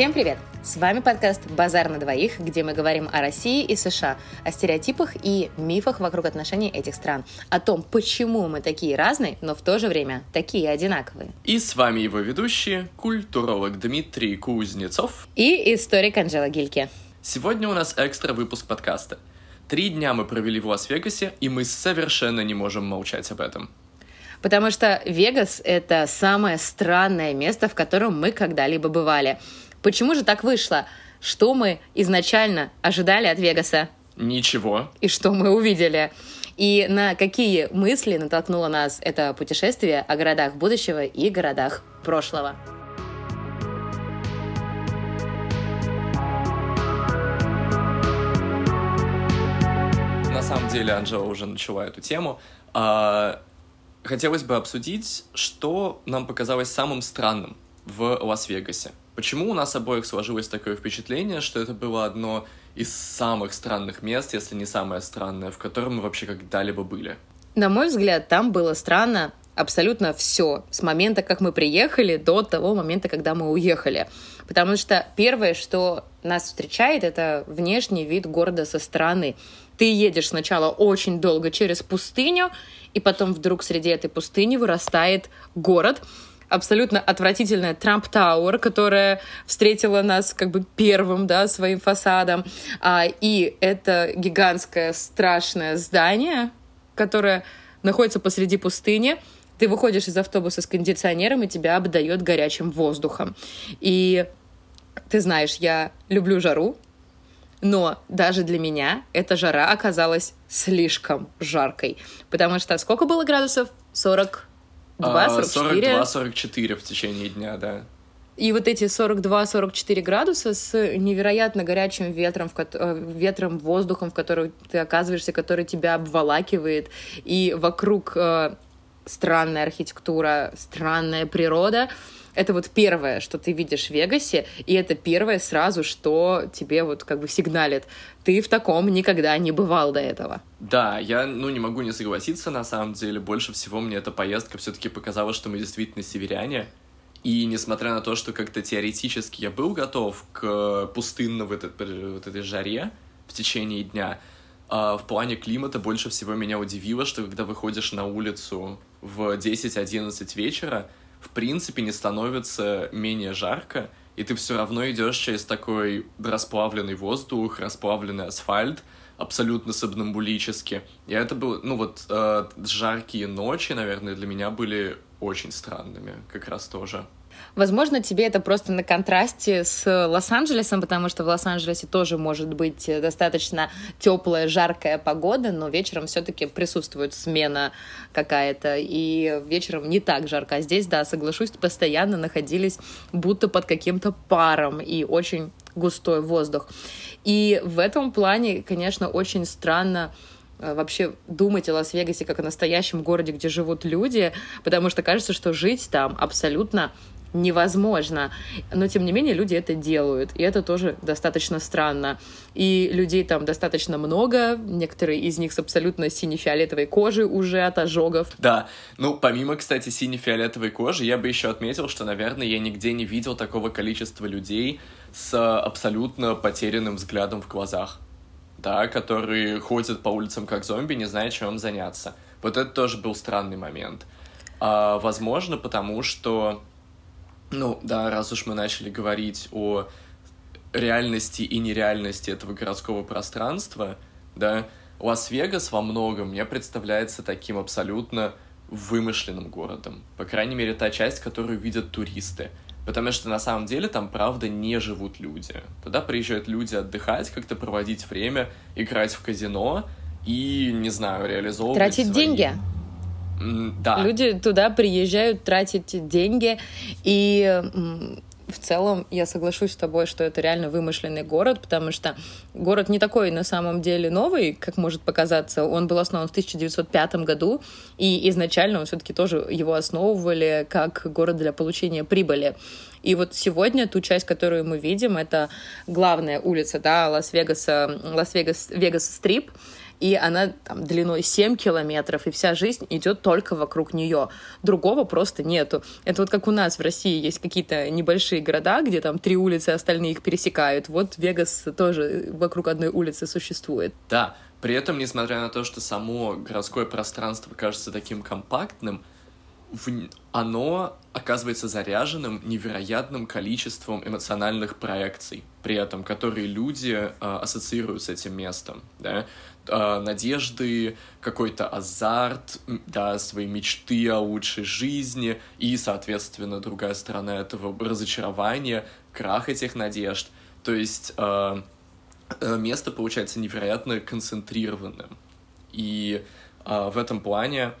Всем привет! С вами подкаст «Базар на двоих», где мы говорим о России и США, о стереотипах и мифах вокруг отношений этих стран, о том, почему мы такие разные, но в то же время такие одинаковые. И с вами его ведущие, культуролог Дмитрий Кузнецов и историк Анжела Гильке. Сегодня у нас экстра выпуск подкаста. Три дня мы провели в Лас-Вегасе, и мы совершенно не можем молчать об этом. Потому что Вегас — это самое странное место, в котором мы когда-либо бывали — Почему же так вышло? Что мы изначально ожидали от Вегаса? Ничего. И что мы увидели? И на какие мысли натолкнуло нас это путешествие о городах будущего и городах прошлого? На самом деле Анжела уже начала эту тему. А, хотелось бы обсудить, что нам показалось самым странным в Лас-Вегасе. Почему у нас обоих сложилось такое впечатление, что это было одно из самых странных мест, если не самое странное, в котором мы вообще когда-либо были? На мой взгляд, там было странно абсолютно все с момента, как мы приехали, до того момента, когда мы уехали. Потому что первое, что нас встречает, это внешний вид города со стороны. Ты едешь сначала очень долго через пустыню, и потом вдруг среди этой пустыни вырастает город, абсолютно отвратительная Трамп Тауэр, которая встретила нас как бы первым, да, своим фасадом. А, и это гигантское страшное здание, которое находится посреди пустыни. Ты выходишь из автобуса с кондиционером, и тебя обдает горячим воздухом. И ты знаешь, я люблю жару, но даже для меня эта жара оказалась слишком жаркой. Потому что сколько было градусов? 40 42-44 в течение дня, да. И вот эти 42-44 градуса с невероятно горячим ветром, в ко- э, ветром, воздухом, в который ты оказываешься, который тебя обволакивает, и вокруг э, странная архитектура, странная природа — это вот первое, что ты видишь в Вегасе, и это первое сразу, что тебе вот как бы сигналит. Ты в таком никогда не бывал до этого. Да, я, ну, не могу не согласиться, на самом деле. Больше всего мне эта поездка все-таки показала, что мы действительно северяне. И несмотря на то, что как-то теоретически я был готов к пустынно в этой, вот этой жаре в течение дня, а в плане климата больше всего меня удивило, что когда выходишь на улицу в 10-11 вечера, в принципе не становится менее жарко, и ты все равно идешь через такой расплавленный воздух, расплавленный асфальт, абсолютно сомнамбулически. И это было, ну вот, э, жаркие ночи, наверное, для меня были очень странными, как раз тоже. Возможно, тебе это просто на контрасте с Лос-Анджелесом, потому что в Лос-Анджелесе тоже может быть достаточно теплая, жаркая погода, но вечером все-таки присутствует смена какая-то, и вечером не так жарко. А здесь, да, соглашусь, постоянно находились будто под каким-то паром и очень густой воздух. И в этом плане, конечно, очень странно э, вообще думать о Лас-Вегасе как о настоящем городе, где живут люди, потому что кажется, что жить там абсолютно невозможно. Но, тем не менее, люди это делают. И это тоже достаточно странно. И людей там достаточно много. Некоторые из них с абсолютно сине-фиолетовой кожей уже от ожогов. Да. Ну, помимо, кстати, сине-фиолетовой кожи, я бы еще отметил, что, наверное, я нигде не видел такого количества людей с абсолютно потерянным взглядом в глазах. Да, которые ходят по улицам как зомби, не зная, чем заняться. Вот это тоже был странный момент. А, возможно, потому что ну, да, раз уж мы начали говорить о реальности и нереальности этого городского пространства, да, Лас-Вегас во многом мне представляется таким абсолютно вымышленным городом. По крайней мере, та часть, которую видят туристы. Потому что на самом деле там, правда, не живут люди. Туда приезжают люди отдыхать, как-то проводить время, играть в казино и, не знаю, реализовывать Тратить свои... деньги да. Люди туда приезжают тратить деньги, и в целом я соглашусь с тобой, что это реально вымышленный город, потому что город не такой на самом деле новый, как может показаться. Он был основан в 1905 году, и изначально он все-таки тоже его основывали как город для получения прибыли. И вот сегодня ту часть, которую мы видим, это главная улица, да, Лас-Вегаса, Лас-Вегас, Вегас-Стрип, и она там длиной 7 километров, и вся жизнь идет только вокруг нее. Другого просто нету. Это вот как у нас в России есть какие-то небольшие города, где там три улицы, остальные их пересекают. Вот Вегас тоже вокруг одной улицы существует. Да, при этом, несмотря на то, что само городское пространство кажется таким компактным, оно оказывается заряженным невероятным количеством эмоциональных проекций, при этом, которые люди э, ассоциируют с этим местом, да, надежды, какой-то азарт, да, свои мечты о лучшей жизни. И, соответственно, другая сторона этого разочарования, крах этих надежд, то есть э, место получается невероятно концентрированным, и э, в этом плане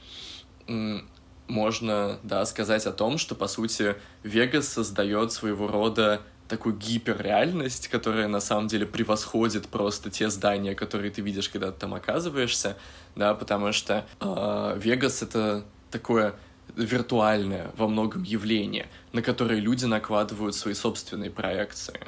можно, да, сказать о том, что, по сути, Вегас создает своего рода такую гиперреальность, которая на самом деле превосходит просто те здания, которые ты видишь, когда ты там оказываешься, да, потому что э, Вегас — это такое виртуальное во многом явление, на которое люди накладывают свои собственные проекции.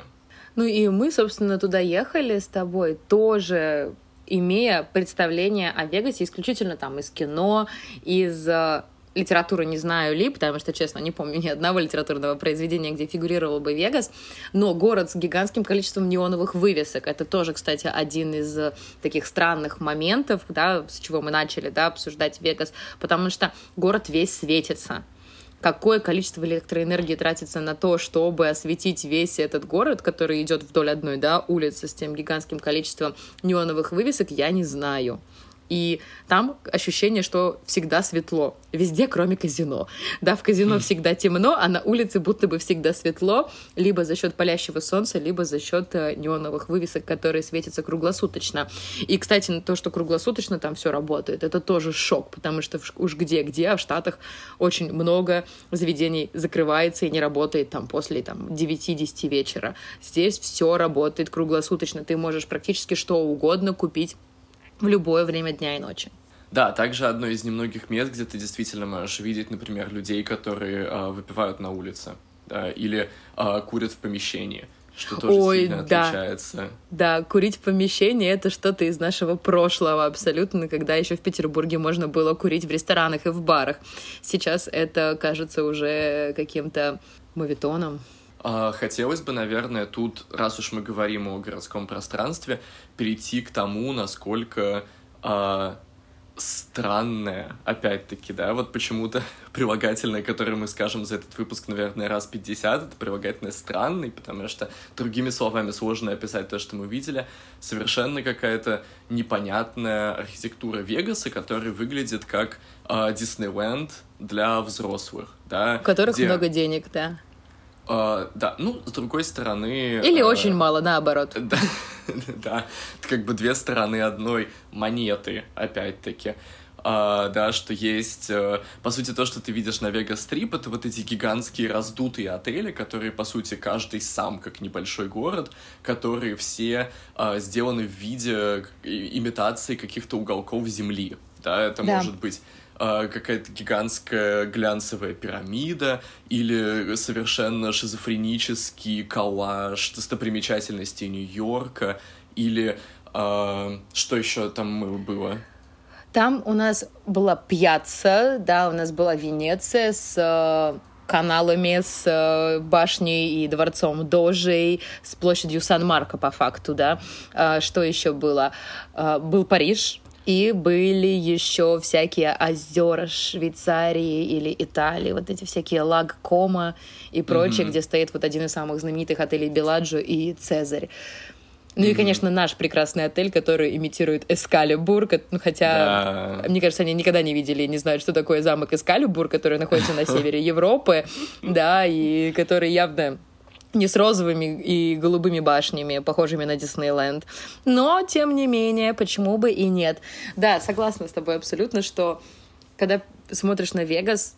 Ну и мы, собственно, туда ехали с тобой тоже имея представление о Вегасе исключительно там из кино, из э, литературу не знаю ли, потому что, честно, не помню ни одного литературного произведения, где фигурировал бы Вегас, но город с гигантским количеством неоновых вывесок. Это тоже, кстати, один из таких странных моментов, да, с чего мы начали, да, обсуждать Вегас, потому что город весь светится какое количество электроэнергии тратится на то, чтобы осветить весь этот город, который идет вдоль одной да, улицы с тем гигантским количеством неоновых вывесок, я не знаю и там ощущение, что всегда светло, везде, кроме казино. Да, в казино всегда темно, а на улице будто бы всегда светло, либо за счет палящего солнца, либо за счет э, неоновых вывесок, которые светятся круглосуточно. И, кстати, то, что круглосуточно там все работает, это тоже шок, потому что уж где-где, а в Штатах очень много заведений закрывается и не работает там после там, 9-10 вечера. Здесь все работает круглосуточно, ты можешь практически что угодно купить в любое время дня и ночи. Да, также одно из немногих мест, где ты действительно можешь видеть, например, людей, которые э, выпивают на улице, да, или э, курят в помещении что тоже Ой, сильно да. отличается. Да, курить в помещении это что-то из нашего прошлого абсолютно, когда еще в Петербурге можно было курить в ресторанах и в барах. Сейчас это кажется уже каким-то мовитоном. А, хотелось бы, наверное, тут, раз уж мы говорим о городском пространстве, перейти к тому, насколько э, странное, опять-таки, да, вот почему-то прилагательное, которое мы скажем за этот выпуск, наверное, раз 50, это прилагательное странный, потому что другими словами сложно описать то, что мы видели, совершенно какая-то непонятная архитектура Вегаса, которая выглядит как э, Диснейленд для взрослых, да. У которых где... много денег, да Uh, да, ну, с другой стороны... Или uh, очень мало, наоборот. Да, да, это как бы две стороны одной монеты, опять-таки. Uh, да, что есть, uh, по сути, то, что ты видишь на Вегас-Стрип, это вот эти гигантские раздутые отели, которые, по сути, каждый сам как небольшой город, которые все uh, сделаны в виде имитации каких-то уголков земли. Да, это да. может быть а, какая-то гигантская глянцевая пирамида или совершенно шизофренический коллаж достопримечательностей Нью-Йорка или э, что еще там было? Там у нас была пьяца, да, у нас была Венеция с э, каналами, с башней и дворцом Дожей, с площадью Сан-Марко по факту, да. Что еще было? Был Париж, и были еще всякие озера Швейцарии или Италии, вот эти всякие Lag Кома и прочее, mm-hmm. где стоит вот один из самых знаменитых отелей Беладжо и Цезарь. Ну mm-hmm. и, конечно, наш прекрасный отель, который имитирует Эскалибур, ну, хотя, да. мне кажется, они никогда не видели и не знают, что такое замок Эскалибур, который находится на севере Европы, да, и который явно не с розовыми и голубыми башнями, похожими на Диснейленд. Но, тем не менее, почему бы и нет. Да, согласна с тобой абсолютно, что когда смотришь на Вегас,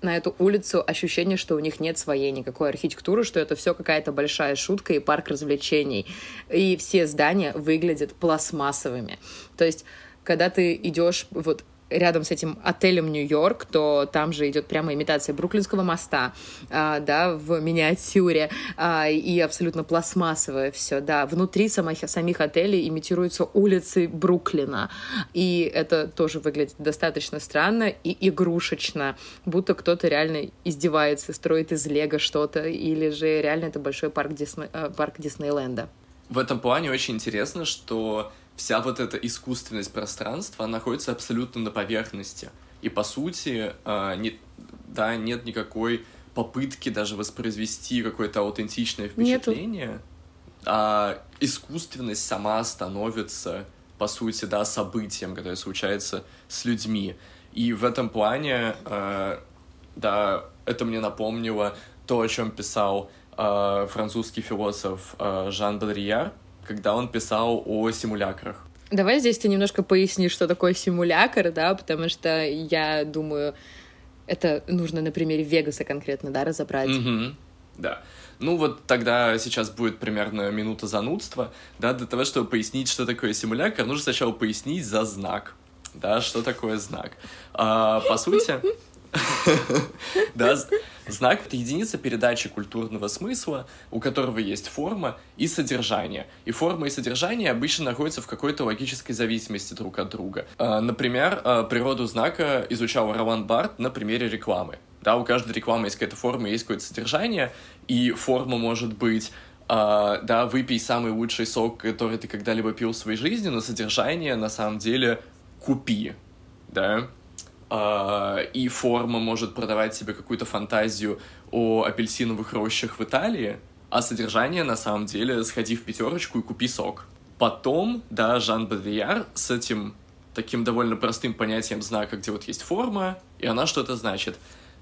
на эту улицу ощущение, что у них нет своей никакой архитектуры, что это все какая-то большая шутка и парк развлечений. И все здания выглядят пластмассовыми. То есть, когда ты идешь вот рядом с этим отелем Нью-Йорк, то там же идет прямо имитация Бруклинского моста, а, да, в миниатюре, а, и абсолютно пластмассовое все, да. Внутри самих, самих отелей имитируются улицы Бруклина, и это тоже выглядит достаточно странно и игрушечно, будто кто-то реально издевается, строит из лего что-то, или же реально это большой парк, Дисней, э, парк Диснейленда. В этом плане очень интересно, что вся вот эта искусственность пространства находится абсолютно на поверхности. И по сути, э, не, да, нет никакой попытки даже воспроизвести какое-то аутентичное впечатление, Нету. а искусственность сама становится, по сути, да, событием, которое случается с людьми. И в этом плане, э, да, это мне напомнило то, о чем писал э, французский философ э, Жан Бодрияр, когда он писал о симулякрах. Давай здесь ты немножко пояснишь, что такое симулякр, да, потому что я думаю, это нужно на примере Вегаса конкретно, да, разобрать. Mm-hmm. Да. Ну вот тогда сейчас будет примерно минута занудства, да, для того, чтобы пояснить, что такое симулякр, нужно сначала пояснить за знак, да, что такое знак. А, по сути, да, знак — это единица передачи культурного смысла, у которого есть форма и содержание. И форма и содержание обычно находятся в какой-то логической зависимости друг от друга. А, например, а, природу знака изучал Ролан Барт на примере рекламы. Да, у каждой рекламы есть какая-то форма, есть какое-то содержание, и форма может быть Uh, да, выпей самый лучший сок, который ты когда-либо пил в своей жизни, но содержание на самом деле купи, да, и форма может продавать себе какую-то фантазию о апельсиновых рощах в Италии, а содержание на самом деле сходи в пятерочку и купи сок. Потом, да, Жан Бодрияр с этим таким довольно простым понятием знака, где вот есть форма, и она что-то значит,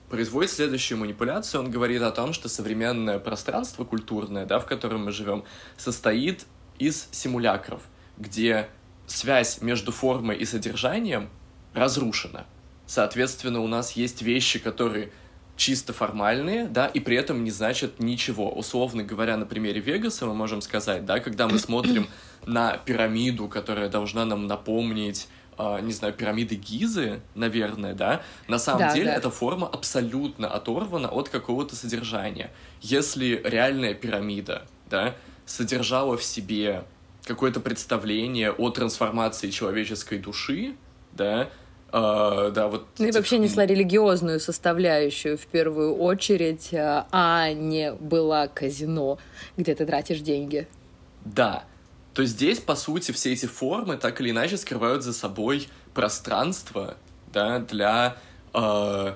производит следующую манипуляцию. Он говорит о том, что современное пространство культурное, да, в котором мы живем, состоит из симулякров, где связь между формой и содержанием разрушена. Соответственно, у нас есть вещи, которые чисто формальные, да, и при этом не значат ничего. Условно говоря, на примере Вегаса мы можем сказать, да, когда мы смотрим на пирамиду, которая должна нам напомнить Uh, не знаю, пирамиды Гизы, наверное, да, на самом да, деле да. эта форма абсолютно оторвана от какого-то содержания. Если реальная пирамида, да, содержала в себе какое-то представление о трансформации человеческой души, да, а, да, вот. Ну и вообще несла религиозную составляющую в первую очередь, а, а не была казино, где ты тратишь деньги. Да. То здесь, по сути, все эти формы так или иначе скрывают за собой пространство, да, для э,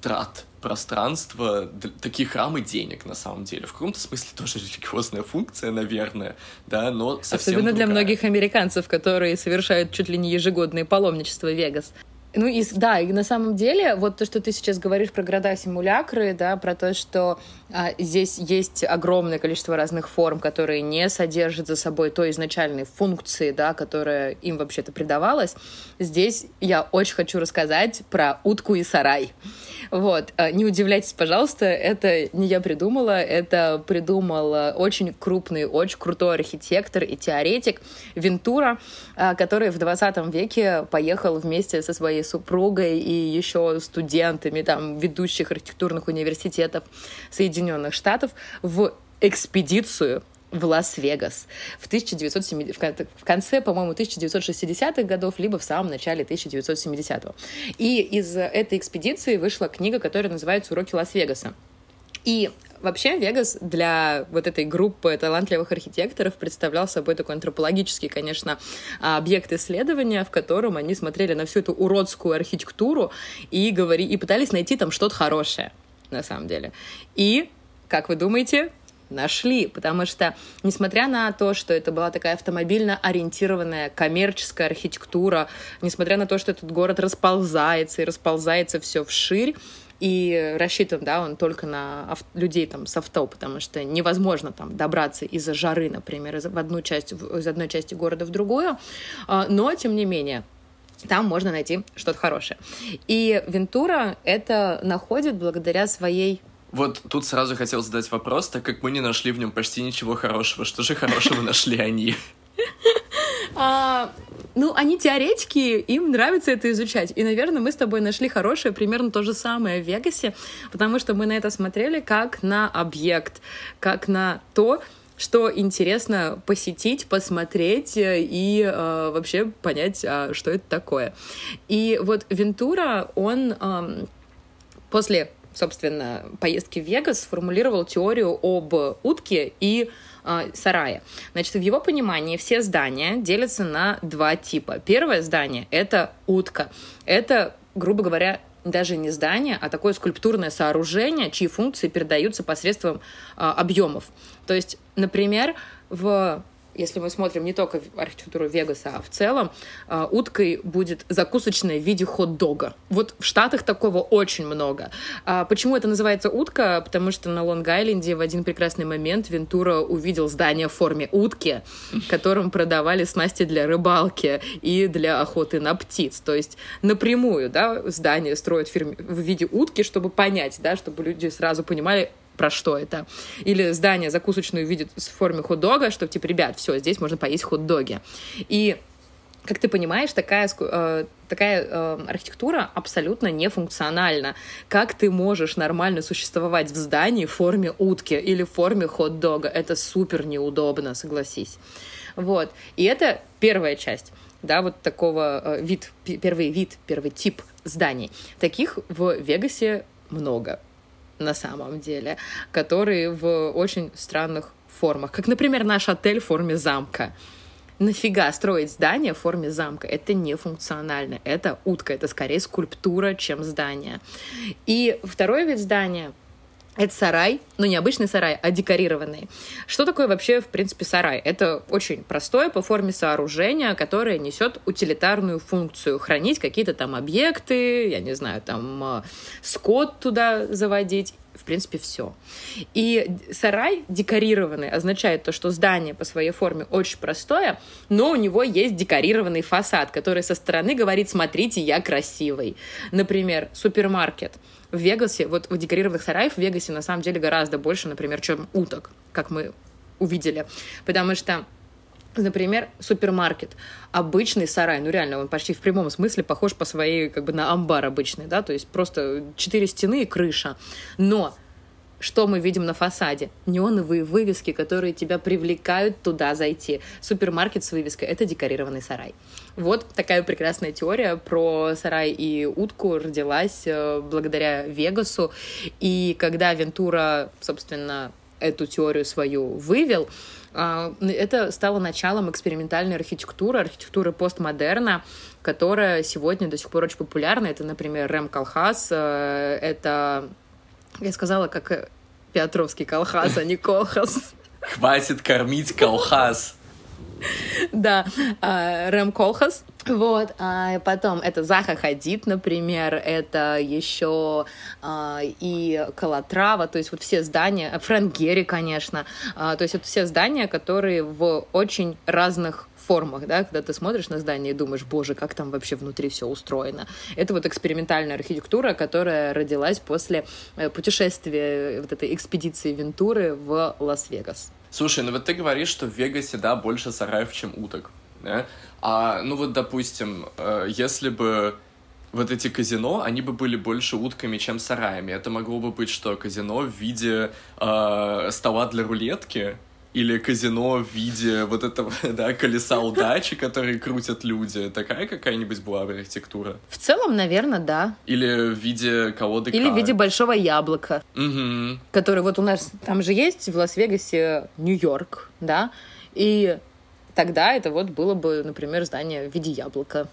трат пространство, такие храмы денег, на самом деле. В каком-то смысле тоже религиозная функция, наверное, да, но совсем Особенно другая. для многих американцев, которые совершают чуть ли не ежегодные паломничества в Вегас. Ну и да, и на самом деле вот то, что ты сейчас говоришь про города-симулякры, да, про то, что а, здесь есть огромное количество разных форм, которые не содержат за собой той изначальной функции, да, которая им вообще-то придавалась. Здесь я очень хочу рассказать про утку и сарай. Вот, а, не удивляйтесь, пожалуйста, это не я придумала, это придумал очень крупный, очень крутой архитектор и теоретик Вентура, а, который в 20 веке поехал вместе со своей супругой и еще студентами там ведущих архитектурных университетов Соединенных Штатов в экспедицию в Лас-Вегас в, 1970, в конце, по-моему, 1960-х годов, либо в самом начале 1970-го. И из этой экспедиции вышла книга, которая называется «Уроки Лас-Вегаса». И Вообще, Вегас для вот этой группы талантливых архитекторов представлял собой такой антропологический, конечно, объект исследования, в котором они смотрели на всю эту уродскую архитектуру и, говори, и пытались найти там что-то хорошее, на самом деле. И, как вы думаете, нашли, потому что, несмотря на то, что это была такая автомобильно ориентированная коммерческая архитектура, несмотря на то, что этот город расползается и расползается все вширь, и рассчитан, да, он только на людей там с авто, потому что невозможно там добраться из-за жары, например, из, в одну часть, из одной части города в другую, а, но, тем не менее, там можно найти что-то хорошее. И Вентура это находит благодаря своей вот тут сразу хотел задать вопрос, так как мы не нашли в нем почти ничего хорошего. Что же хорошего нашли они? А, ну, они теоретики, им нравится это изучать. И, наверное, мы с тобой нашли хорошее, примерно то же самое в Вегасе, потому что мы на это смотрели как на объект, как на то, что интересно посетить, посмотреть э, и э, вообще понять, а что это такое. И вот Вентура, он э, после, собственно, поездки в Вегас сформулировал теорию об утке и э, сарае. Значит, в его понимании все здания делятся на два типа. Первое здание — это утка. Это, грубо говоря, даже не здание, а такое скульптурное сооружение, чьи функции передаются посредством э, объемов. То есть, например, в если мы смотрим не только архитектуру Вегаса, а в целом, э, уткой будет закусочная в виде хот-дога. Вот в Штатах такого очень много. А почему это называется утка? Потому что на Лонг-Айленде в один прекрасный момент Вентура увидел здание в форме утки, которым продавали снасти для рыбалки и для охоты на птиц. То есть напрямую да, здание строят в виде утки, чтобы понять, да, чтобы люди сразу понимали, про что это. Или здание закусочную видит в форме хот-дога, что типа, ребят, все, здесь можно поесть хот-доги. И как ты понимаешь, такая, э, такая э, архитектура абсолютно нефункциональна. Как ты можешь нормально существовать в здании в форме утки или в форме хот-дога? Это супер неудобно, согласись. Вот. И это первая часть да, вот такого э, вид, первый вид, первый тип зданий. Таких в Вегасе много на самом деле, которые в очень странных формах. Как, например, наш отель в форме замка. Нафига строить здание в форме замка? Это не функционально. Это утка, это скорее скульптура, чем здание. И второй вид здания — это сарай, но не обычный сарай, а декорированный. Что такое вообще, в принципе, сарай? Это очень простое по форме сооружение, которое несет утилитарную функцию. Хранить какие-то там объекты, я не знаю, там э, скот туда заводить в принципе, все. И сарай декорированный означает то, что здание по своей форме очень простое, но у него есть декорированный фасад, который со стороны говорит, смотрите, я красивый. Например, супермаркет — в Вегасе, вот в декорированных сараях в Вегасе на самом деле гораздо больше, например, чем уток, как мы увидели. Потому что Например, супермаркет. Обычный сарай, ну реально, он почти в прямом смысле похож по своей, как бы на амбар обычный, да, то есть просто четыре стены и крыша. Но что мы видим на фасаде? Неоновые вывески, которые тебя привлекают туда зайти. Супермаркет с вывеской — это декорированный сарай. Вот такая прекрасная теория про сарай и утку родилась э, благодаря Вегасу. И когда Вентура, собственно, эту теорию свою вывел, э, это стало началом экспериментальной архитектуры, архитектуры постмодерна, которая сегодня до сих пор очень популярна. Это, например, Рэм Калхас, э, это я сказала, как Петровский колхаз, а не колхаз. Хватит кормить колхаз. Да, а, Рэм Колхас. Вот, а потом это Заха Хадид, например, это еще а, и Калатрава, то есть вот все здания, Фрэнк Герри, конечно, а, то есть это все здания, которые в очень разных формах, да, когда ты смотришь на здание и думаешь, боже, как там вообще внутри все устроено. Это вот экспериментальная архитектура, которая родилась после э, путешествия вот этой экспедиции Вентуры в Лас-Вегас. Слушай, ну вот ты говоришь, что в Вегасе, да, больше сараев, чем уток, да? А, ну вот, допустим, э, если бы вот эти казино, они бы были больше утками, чем сараями. Это могло бы быть что, казино в виде э, стола для рулетки, или казино в виде вот этого, да, колеса удачи, которые крутят люди. Такая какая-нибудь была архитектура? В целом, наверное, да. Или в виде колоды Или в виде большого яблока. Угу. Который вот у нас, там же есть в Лас-Вегасе Нью-Йорк, да, и тогда это вот было бы, например, здание в виде яблока.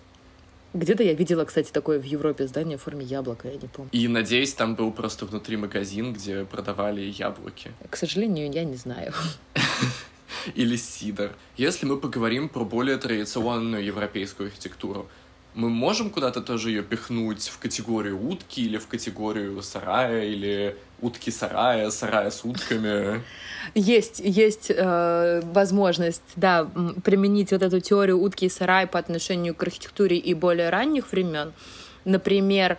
Где-то я видела, кстати, такое в Европе здание в форме яблока, я не помню. И, надеюсь, там был просто внутри магазин, где продавали яблоки. К сожалению, я не знаю. Или сидор. Если мы поговорим про более традиционную европейскую архитектуру, мы можем куда-то тоже ее пихнуть в категорию утки или в категорию сарая или утки сарая, сарая с утками? Есть, есть э, возможность, да, применить вот эту теорию утки и сарая по отношению к архитектуре и более ранних времен. Например,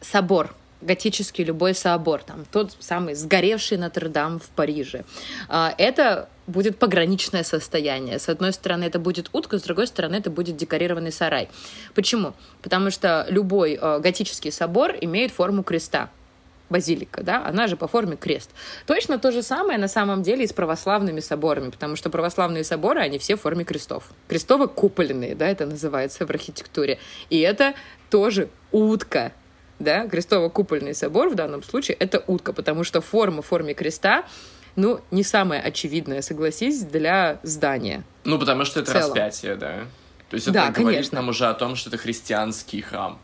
собор готический любой собор, там тот самый сгоревший Нотр-Дам в Париже. Э, это будет пограничное состояние. С одной стороны, это будет утка, с другой стороны, это будет декорированный сарай. Почему? Потому что любой э, готический собор имеет форму креста базилика, да, она же по форме крест. Точно то же самое на самом деле и с православными соборами, потому что православные соборы, они все в форме крестов. Крестово-купольные, да, это называется в архитектуре. И это тоже утка, да, крестово-купольный собор в данном случае это утка, потому что форма в форме креста ну, не самая очевидная, согласись, для здания. Ну, потому что это распятие, да. То есть это да, говорит конечно. нам уже о том, что это христианский храм.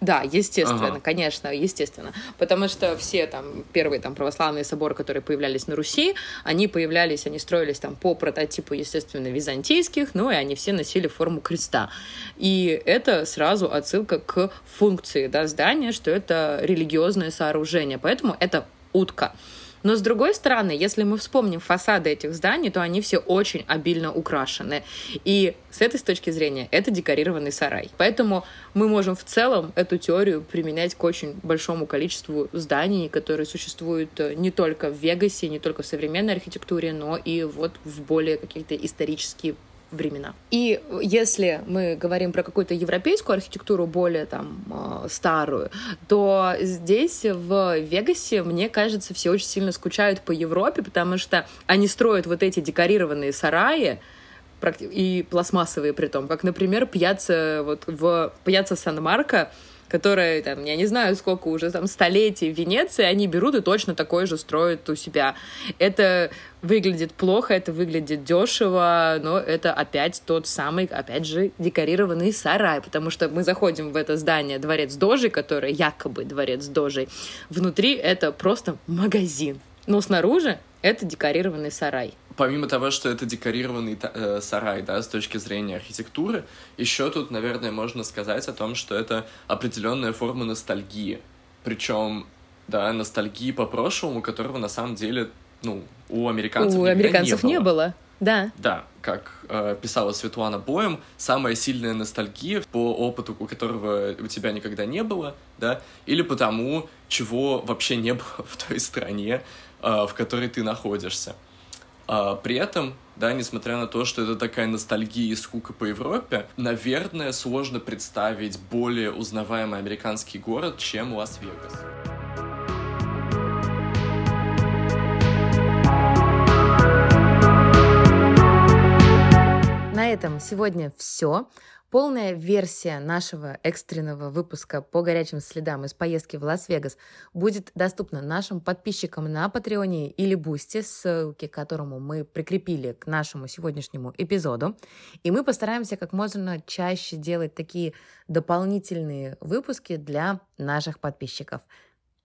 Да, естественно, ага. конечно, естественно. Потому что все там первые там православные соборы, которые появлялись на Руси, они появлялись, они строились там по прототипу, естественно, византийских, ну и они все носили форму креста. И это сразу отсылка к функции да, здания, что это религиозное сооружение. Поэтому это утка. Но с другой стороны, если мы вспомним фасады этих зданий, то они все очень обильно украшены. И с этой точки зрения это декорированный сарай. Поэтому мы можем в целом эту теорию применять к очень большому количеству зданий, которые существуют э, не только в Вегасе, не только в современной архитектуре, но и вот в более какие-то исторические времена. И если мы говорим про какую-то европейскую архитектуру, более там э, старую, то здесь, в Вегасе, мне кажется, все очень сильно скучают по Европе, потому что они строят вот эти декорированные сараи, и пластмассовые при том, как, например, пьяца, вот в пьяца Сан-Марко, которые, там, я не знаю, сколько уже там столетий в Венеции, они берут и точно такое же строят у себя. Это выглядит плохо, это выглядит дешево, но это опять тот самый, опять же, декорированный сарай, потому что мы заходим в это здание Дворец Дожи, который якобы Дворец Дожи. Внутри это просто магазин, но снаружи это декорированный сарай помимо того, что это декорированный э, сарай, да, с точки зрения архитектуры, еще тут, наверное, можно сказать о том, что это определенная форма ностальгии. Причем, да, ностальгии по прошлому, которого на самом деле, ну, у американцев, у американцев не было. Не было. Да. Да, как э, писала Светлана Боем, самая сильная ностальгия по опыту, у которого у тебя никогда не было, да, или по тому, чего вообще не было в той стране, э, в которой ты находишься. А, при этом, да, несмотря на то, что это такая ностальгия и скука по Европе, наверное, сложно представить более узнаваемый американский город, чем Лас-Вегас. Этом сегодня все. Полная версия нашего экстренного выпуска по горячим следам из поездки в Лас-Вегас будет доступна нашим подписчикам на Patreon е или Boosty, ссылки к которому мы прикрепили к нашему сегодняшнему эпизоду. И мы постараемся как можно чаще делать такие дополнительные выпуски для наших подписчиков.